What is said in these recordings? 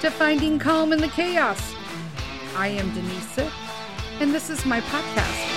to Finding Calm in the Chaos. I am Denise and this is my podcast.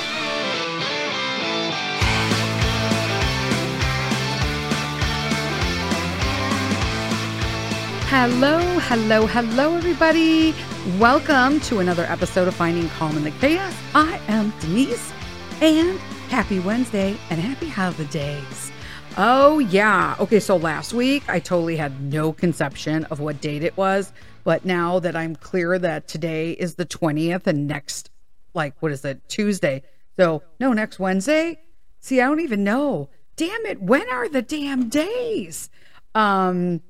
Hello, hello, hello, everybody. Welcome to another episode of Finding Calm in the Chaos. I am Denise, and happy Wednesday and happy holidays. Oh, yeah. Okay, so last week I totally had no conception of what date it was. But now that I'm clear that today is the 20th and next, like, what is it, Tuesday? So, no, next Wednesday? See, I don't even know. Damn it. When are the damn days? Um,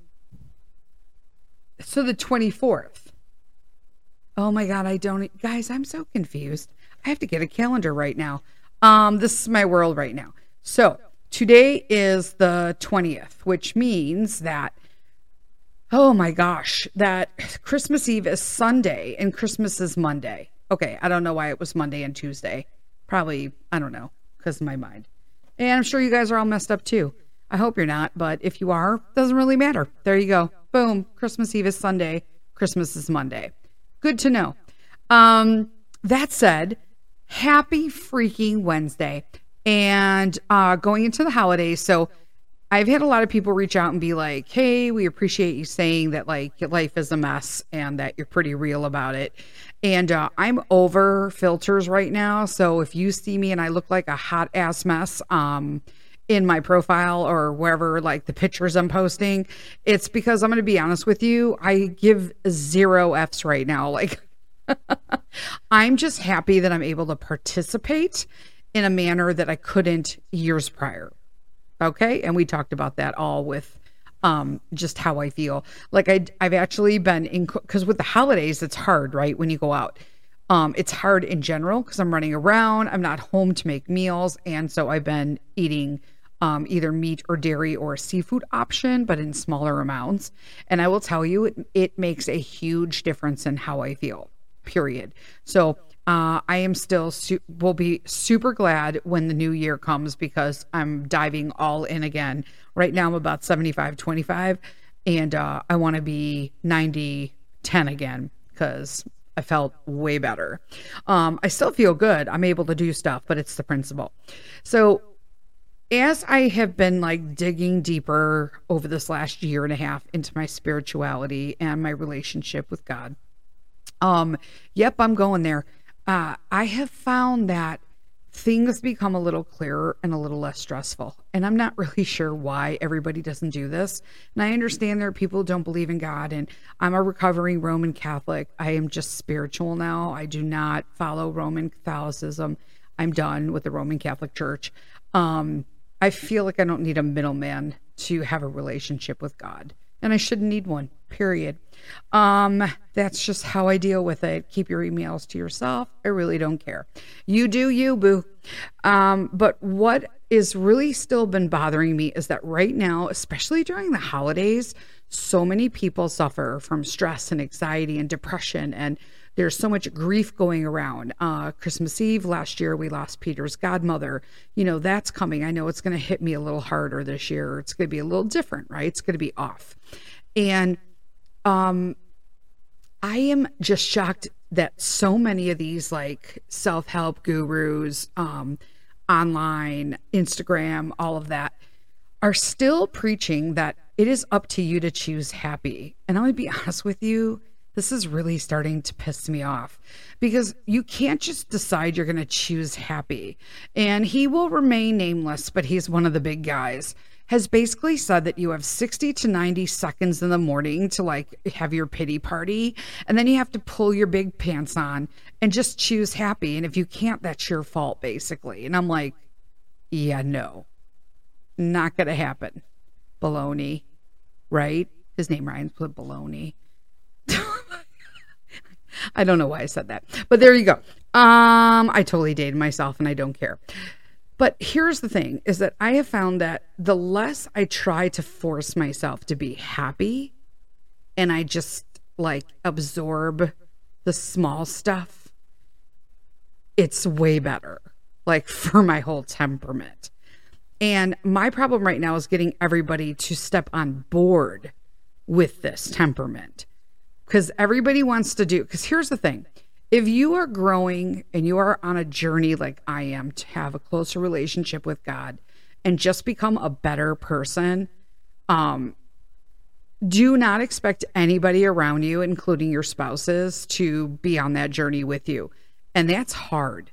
so the 24th. Oh my God, I don't, guys, I'm so confused. I have to get a calendar right now. Um, this is my world right now. So, Today is the 20th, which means that, oh my gosh, that Christmas Eve is Sunday and Christmas is Monday. Okay, I don't know why it was Monday and Tuesday. Probably, I don't know, because of my mind. And I'm sure you guys are all messed up too. I hope you're not, but if you are, doesn't really matter. There you go. Boom. Christmas Eve is Sunday. Christmas is Monday. Good to know. Um, that said, happy freaking Wednesday and uh, going into the holidays. So I've had a lot of people reach out and be like, "Hey, we appreciate you saying that like life is a mess and that you're pretty real about it." And uh, I'm over filters right now, so if you see me and I look like a hot ass mess, um, in my profile or wherever like the pictures I'm posting, it's because I'm going to be honest with you, I give zero Fs right now. Like I'm just happy that I'm able to participate in a manner that I couldn't years prior. Okay. And we talked about that all with um, just how I feel. Like I, I've actually been in, because with the holidays, it's hard, right? When you go out. Um, it's hard in general because I'm running around. I'm not home to make meals. And so I've been eating um, either meat or dairy or a seafood option, but in smaller amounts. And I will tell you, it, it makes a huge difference in how I feel, period. So uh, I am still su- will be super glad when the new year comes because I'm diving all in again. Right now I'm about 75 25 and uh, I want to be 90 10 again because I felt way better. Um, I still feel good. I'm able to do stuff, but it's the principle. So as I have been like digging deeper over this last year and a half into my spirituality and my relationship with God, um, yep, I'm going there uh, I have found that things become a little clearer and a little less stressful. And I'm not really sure why everybody doesn't do this. And I understand there are people who don't believe in God. And I'm a recovering Roman Catholic. I am just spiritual now. I do not follow Roman Catholicism. I'm done with the Roman Catholic Church. Um, I feel like I don't need a middleman to have a relationship with God. And I shouldn't need one, period. Um, that's just how I deal with it. Keep your emails to yourself. I really don't care. You do you, boo. Um, but what is really still been bothering me is that right now, especially during the holidays, so many people suffer from stress and anxiety and depression and there's so much grief going around. Uh, Christmas Eve last year, we lost Peter's godmother. You know, that's coming. I know it's going to hit me a little harder this year. It's going to be a little different, right? It's going to be off. And um, I am just shocked that so many of these like self help gurus, um, online, Instagram, all of that are still preaching that it is up to you to choose happy. And I'm going to be honest with you, this is really starting to piss me off because you can't just decide you're going to choose happy. And he will remain nameless, but he's one of the big guys. Has basically said that you have 60 to 90 seconds in the morning to like have your pity party and then you have to pull your big pants on and just choose happy. And if you can't that's your fault basically. And i'm like yeah no. Not gonna happen. Baloney right? His name rhymes with baloney i don't know why i said that. But there you go. Um i totally dated myself and i don't care. But here's the thing is that I have found that the less I try to force myself to be happy and I just like absorb the small stuff, it's way better, like for my whole temperament. And my problem right now is getting everybody to step on board with this temperament because everybody wants to do, because here's the thing if you are growing and you are on a journey like I am to have a closer relationship with God and just become a better person, um, do not expect anybody around you, including your spouses, to be on that journey with you. And that's hard.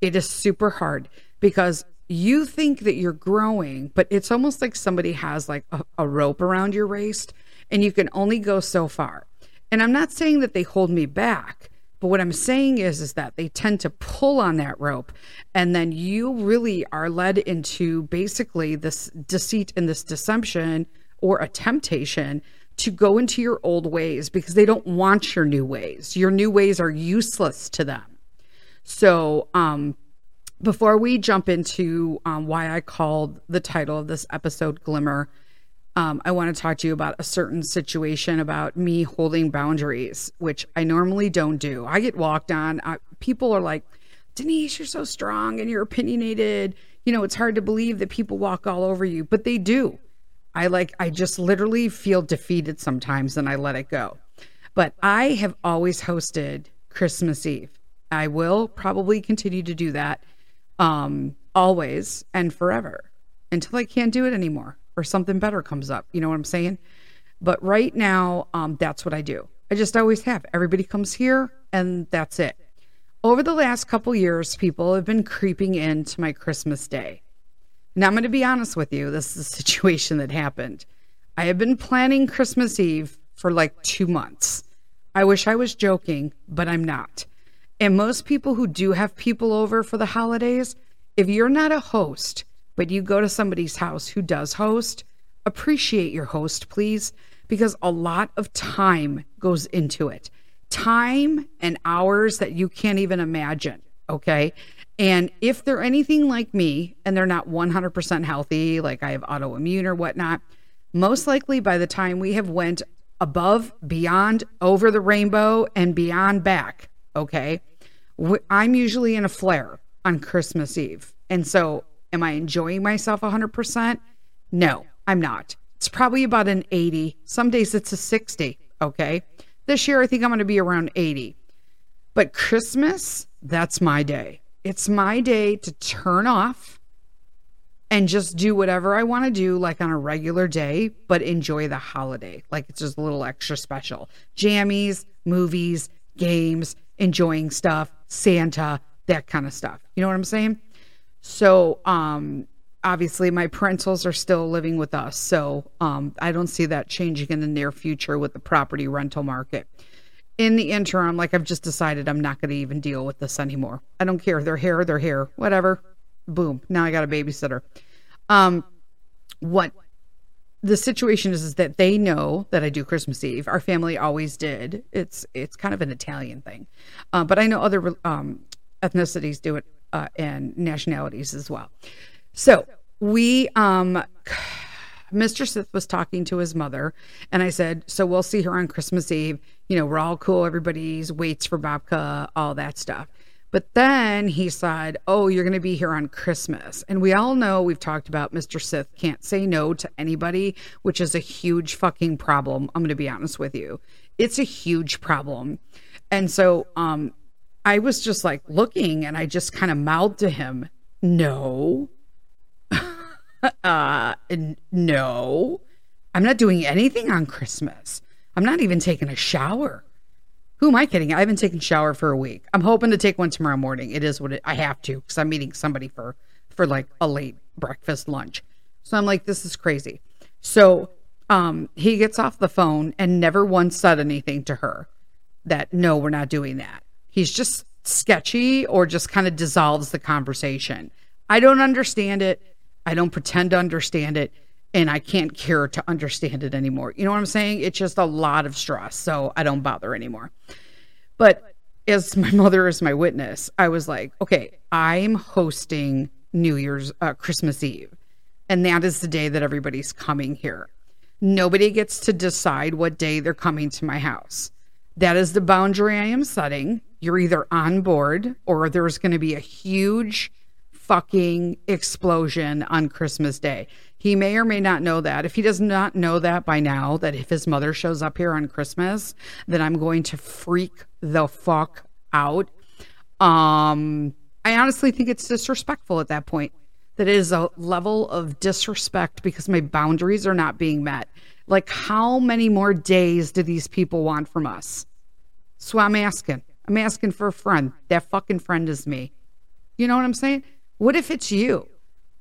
It is super hard because you think that you're growing, but it's almost like somebody has like a, a, rope around your waist and you can only go so far. And I'm not saying that they hold me back, but what I'm saying is is that they tend to pull on that rope and then you really are led into basically this deceit and this deception or a temptation to go into your old ways because they don't want your new ways. Your new ways are useless to them. So, um, before we jump into um, why I called the title of this episode Glimmer, um, I want to talk to you about a certain situation about me holding boundaries, which I normally don't do. I get walked on. I, people are like, Denise, you're so strong and you're opinionated. You know, it's hard to believe that people walk all over you, but they do. I like, I just literally feel defeated sometimes and I let it go. But I have always hosted Christmas Eve. I will probably continue to do that um, always and forever until I can't do it anymore or something better comes up. You know what I'm saying? But right now, um, that's what I do. I just always have. Everybody comes here and that's it. Over the last couple years, people have been creeping into my Christmas day. Now, I'm going to be honest with you. This is a situation that happened. I have been planning Christmas Eve for like two months. I wish I was joking, but I'm not. And most people who do have people over for the holidays, if you're not a host, but you go to somebody's house who does host, appreciate your host, please, because a lot of time goes into it. Time and hours that you can't even imagine. Okay. And if they're anything like me and they're not 100% healthy, like I have autoimmune or whatnot, most likely by the time we have went above, beyond, over the rainbow and beyond back, okay? I'm usually in a flare on Christmas Eve. And so am I enjoying myself 100%? No, I'm not. It's probably about an 80. Some days it's a 60, okay? This year I think I'm going to be around 80. But Christmas, that's my day. It's my day to turn off and just do whatever I want to do, like on a regular day, but enjoy the holiday. Like it's just a little extra special. Jammies, movies, games, enjoying stuff, Santa, that kind of stuff. You know what I'm saying? So, um, obviously my parentals are still living with us. So, um, I don't see that changing in the near future with the property rental market in the interim, like I've just decided I'm not going to even deal with this anymore. I don't care. Their they're here, whatever. Boom. Now I got a babysitter. Um, what the situation is is that they know that I do Christmas Eve. Our family always did. It's it's kind of an Italian thing, uh, but I know other um, ethnicities do it uh, and nationalities as well. So we um Mr. Sith was talking to his mother, and I said, So we'll see her on Christmas Eve. You know, we're all cool. Everybody's waits for babka, all that stuff. But then he said, Oh, you're going to be here on Christmas. And we all know we've talked about Mr. Sith can't say no to anybody, which is a huge fucking problem. I'm going to be honest with you. It's a huge problem. And so um, I was just like looking and I just kind of mouthed to him, No, uh, no, I'm not doing anything on Christmas. I'm not even taking a shower. Who am I kidding? I haven't taken a shower for a week. I'm hoping to take one tomorrow morning. It is what it, I have to because I'm meeting somebody for for like a late breakfast lunch. So I'm like, this is crazy. So um, he gets off the phone and never once said anything to her that no, we're not doing that. He's just sketchy or just kind of dissolves the conversation. I don't understand it. I don't pretend to understand it and I can't care to understand it anymore. You know what I'm saying? It's just a lot of stress. So I don't bother anymore. But as my mother is my witness, I was like, okay, I'm hosting New Year's, uh, Christmas Eve. And that is the day that everybody's coming here. Nobody gets to decide what day they're coming to my house. That is the boundary I am setting. You're either on board or there's going to be a huge fucking explosion on Christmas Day. He may or may not know that. If he does not know that by now, that if his mother shows up here on Christmas, then I'm going to freak the fuck out. Um, I honestly think it's disrespectful at that point. That is a level of disrespect because my boundaries are not being met. Like, how many more days do these people want from us? So I'm asking. I'm asking for a friend. That fucking friend is me. You know what I'm saying? What if it's you?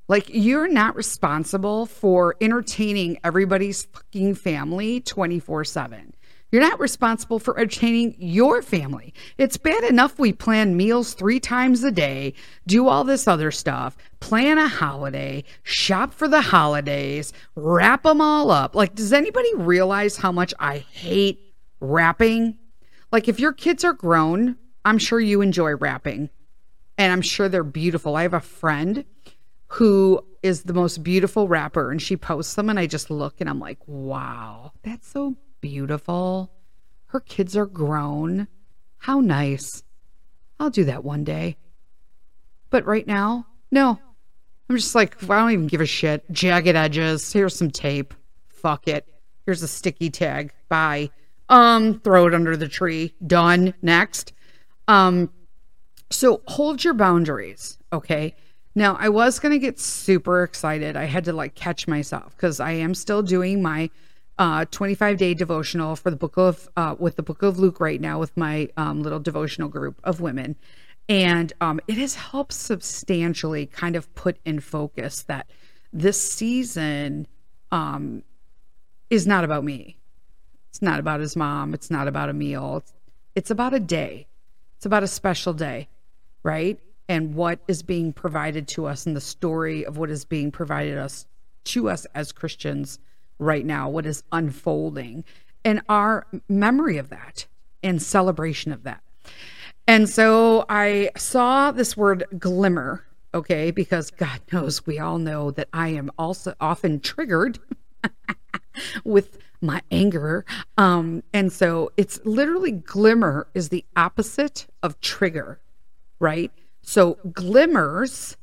Like, you're not responsible for entertaining everybody's fucking family 24 7. You're not responsible for entertaining your family. It's bad enough we plan meals three times a day, do all this other stuff, plan a holiday, shop for the holidays, wrap them all up. Like, does anybody realize how much I hate wrapping? Like, if your kids are grown, I'm sure you enjoy wrapping and I'm sure they're beautiful. I have a friend who is the most beautiful wrapper and she posts them and I just look and I'm like, wow, that's so beautiful. Her kids are grown. How nice. I'll do that one day. But right now, no. I'm just like, I don't even give a shit. Jagged edges. Here's some tape. Fuck it. Here's a sticky tag. Bye. Um, throw it under the tree. Done. Next. Um, so hold your boundaries, okay? Now, I was going to get super excited. I had to like catch myself because I am still doing my uh, 25 day devotional for the book of uh, with the book of luke right now with my um, little devotional group of women and um, it has helped substantially kind of put in focus that this season um, is not about me it's not about his mom. It's not about a meal. It's, about a day. It's about a special day right? And what is being provided to us and the story of what is being provided us to us as christians right now, what is unfolding, and our memory of that and celebration of that. And so I saw this word glimmer, okay, because God knows we all know that I am also often triggered with my anger. Um, and so it's literally glimmer is the opposite of trigger, right? So glimmers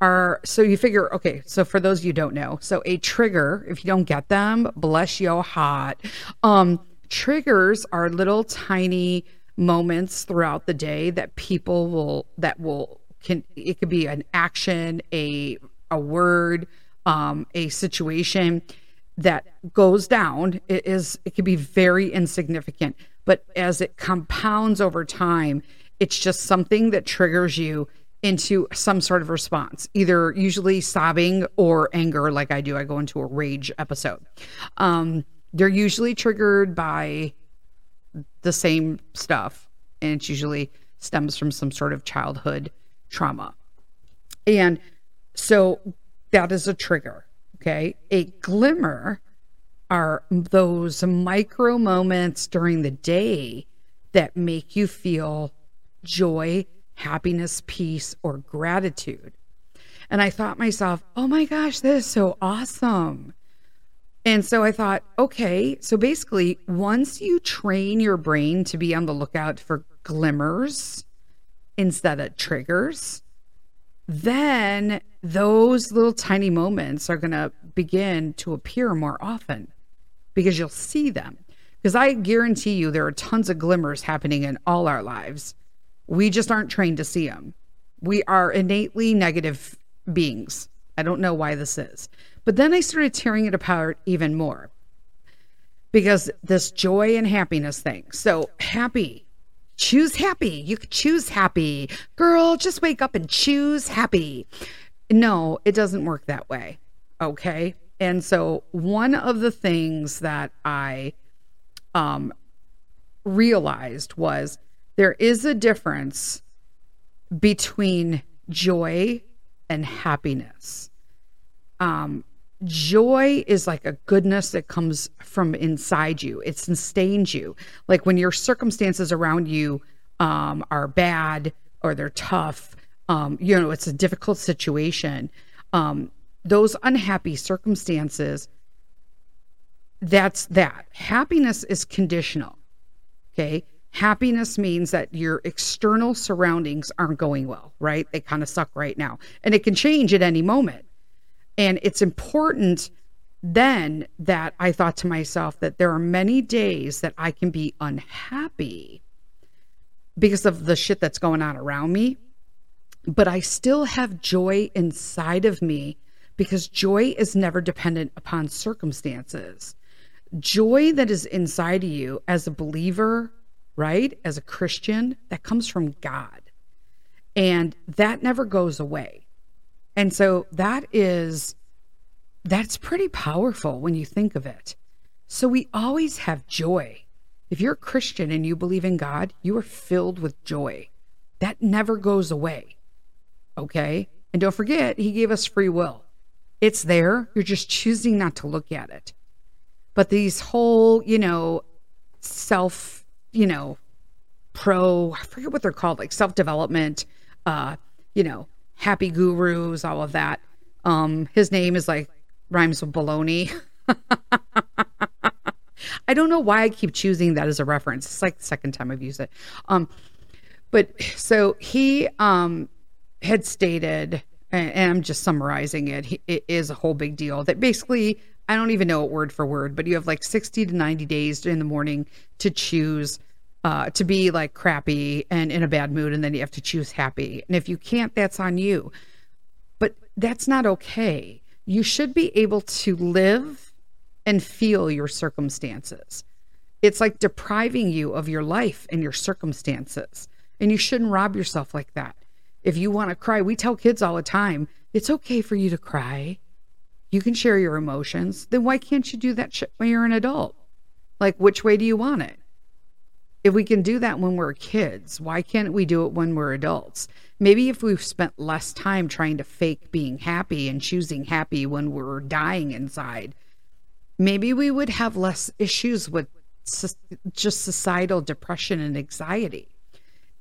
are so you figure okay so for those you don't know so a trigger if you don't get them bless your heart um triggers are little tiny moments throughout the day that people will that will can it could be an action a a word um a situation that goes down it is it can be very insignificant but as it compounds over time it's just something that triggers you into some sort of response, either usually sobbing or anger, like I do. I go into a rage episode. Um, they're usually triggered by the same stuff, and it usually stems from some sort of childhood trauma. And so that is a trigger. Okay. A glimmer are those micro moments during the day that make you feel joy happiness, peace, or gratitude. And I thought myself, oh my gosh, this is so awesome. And so I thought, okay, so basically, once you train your brain to be on the lookout for glimmers instead of triggers, then those little tiny moments are going to begin to appear more often because you'll see them. Because I guarantee you, there are tons of glimmers happening in all our lives. We just aren't trained to see them. We are innately negative beings. I don't know why this is. But then I started tearing it apart even more because this joy and happiness thing. So, happy, choose happy. You could choose happy. Girl, just wake up and choose happy. No, it doesn't work that way. Okay. And so, one of the things that I um, realized was there is a difference between joy and happiness. Um, joy is like a goodness that comes from inside you. It sustains you. Like when your circumstances around you um, are bad or they're tough, um, you know, it's a difficult situation. Um, those unhappy circumstances, that's that. Happiness is conditional. Okay. Happiness means that your external surroundings aren't going well, right? They kind of suck right now. And it can change at any moment. And it's important then that I thought to myself that there are many days that I can be unhappy because of the shit that's going on around me, but I still have joy inside of me because joy is never dependent upon circumstances. Joy that is inside of you as a believer, right? As a Christian, that comes from God. And that never goes away. And so that is that's pretty powerful when you think of it. So we always have joy. If you're a Christian and you believe in God, you are filled with joy. That never goes away. Okay? And don't forget, He gave us free will. It's there. You're just choosing not to look at it. But these whole, you know, self, you know, pro, I forget what they're called, like self development, uh, you know, happy gurus, all of that. Um, his name is like rhymes with baloney. I don't know why I keep choosing that as a reference. It's like the second time I've used it. Um, but so he um had stated, and, I'm just summarizing it. It is a whole big deal that basically I don't even know it word for word, but you have like 60 to 90 days in the morning to choose uh, to be like crappy and in a bad mood, and then you have to choose happy. And if you can't, that's on you. But that's not okay you should be able to live and feel your circumstances. It's like depriving you of your life and your circumstances. And you shouldn't rob yourself like that. If you want to cry, we tell kids all the time it's okay for you to cry. You can share your emotions. Then why can't you do that shit when you're an adult? Like, which way do you want it? If we can do that when we're kids, why can't we do it when we're adults? Maybe if we've spent less time trying to fake being happy and choosing happy when we're dying inside, maybe we would have less issues with just societal depression and anxiety.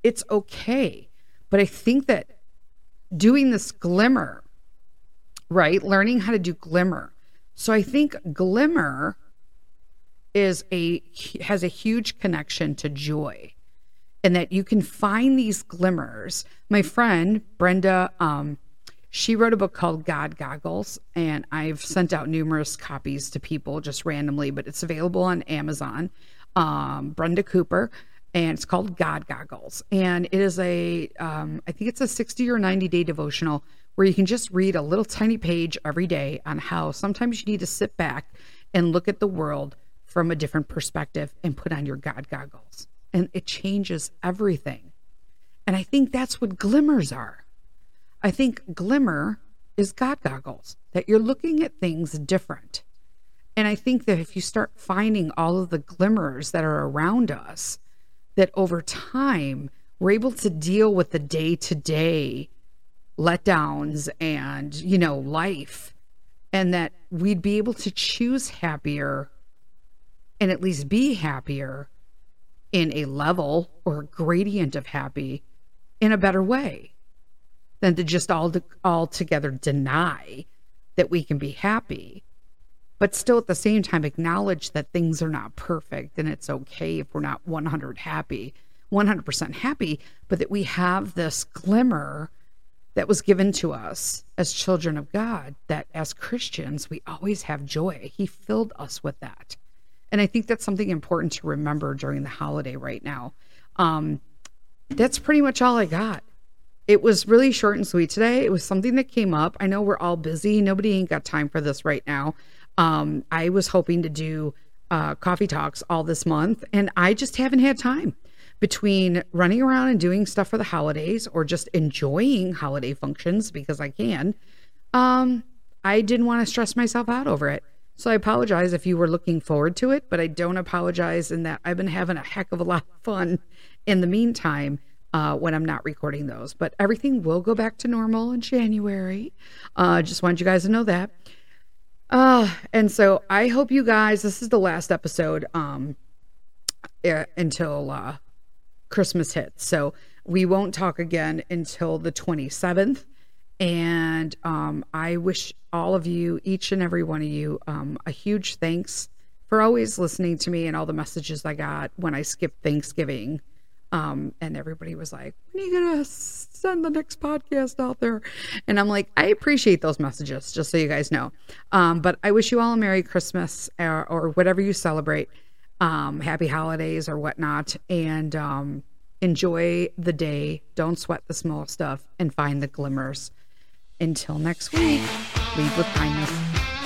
It's okay. But I think that doing this glimmer, right? Learning how to do glimmer. So I think glimmer is a has a huge connection to joy and that you can find these glimmers. My friend Brenda, um, she wrote a book called God Goggles, and I've sent out numerous copies to people just randomly, but it's available on Amazon. Um, Brenda Cooper, and it's called God Goggles, and it is a, um, I think it's a sixty or ninety day devotional where you can just read a little tiny page every day on how sometimes you need to sit back and look at the world from a different perspective and put on your God goggles and it changes everything. And I think that's what glimmers are. I think glimmer is God goggles, that you're looking at things different. And I think that if you start finding all of the glimmers that are around us, that over time we're able to deal with the day to day letdowns and, you know, life, and that we'd be able to choose happier and at least be happier in a level or gradient of happy in a better way than to just all altogether deny that we can be happy but still at the same time acknowledge that things are not perfect and it's okay if we're not 100 happy 100% happy but that we have this glimmer that was given to us as children of God that as Christians we always have joy. He filled us with that and I think that's something important to remember during the holiday right now. Um, that's pretty much all I got. It was really short and sweet today. It was something that came up. I know we're all busy. Nobody ain't got time for this right now. Um, I was hoping to do uh, coffee talks all this month, and I just haven't had time between running around and doing stuff for the holidays or just enjoying holiday functions because I can. Um, I didn't want to stress myself out over it. So I apologize if you were looking forward to it, but I don't apologize in that I've been having a heck of a lot of fun in the meantime uh, when I'm not recording those. But everything will go back to normal in January. Uh, just wanted you guys to know that. Uh, and so I hope you guys, this is the last episode um, uh, until uh, Christmas hits. So we won't talk again until the 27th. And um, I wish all of you, each and every one of you, um, a huge thanks for always listening to me and all the messages I got when I skipped Thanksgiving Um, and everybody was like, when are you going to send the next podcast out there? And I'm like, I appreciate those messages, just so you guys know. Um, but I wish you all a Merry Christmas or, or whatever you celebrate. Um, happy holidays or whatnot. And um, enjoy the day. Don't sweat the small stuff and find the glimmers. Until next week, lead with kindness.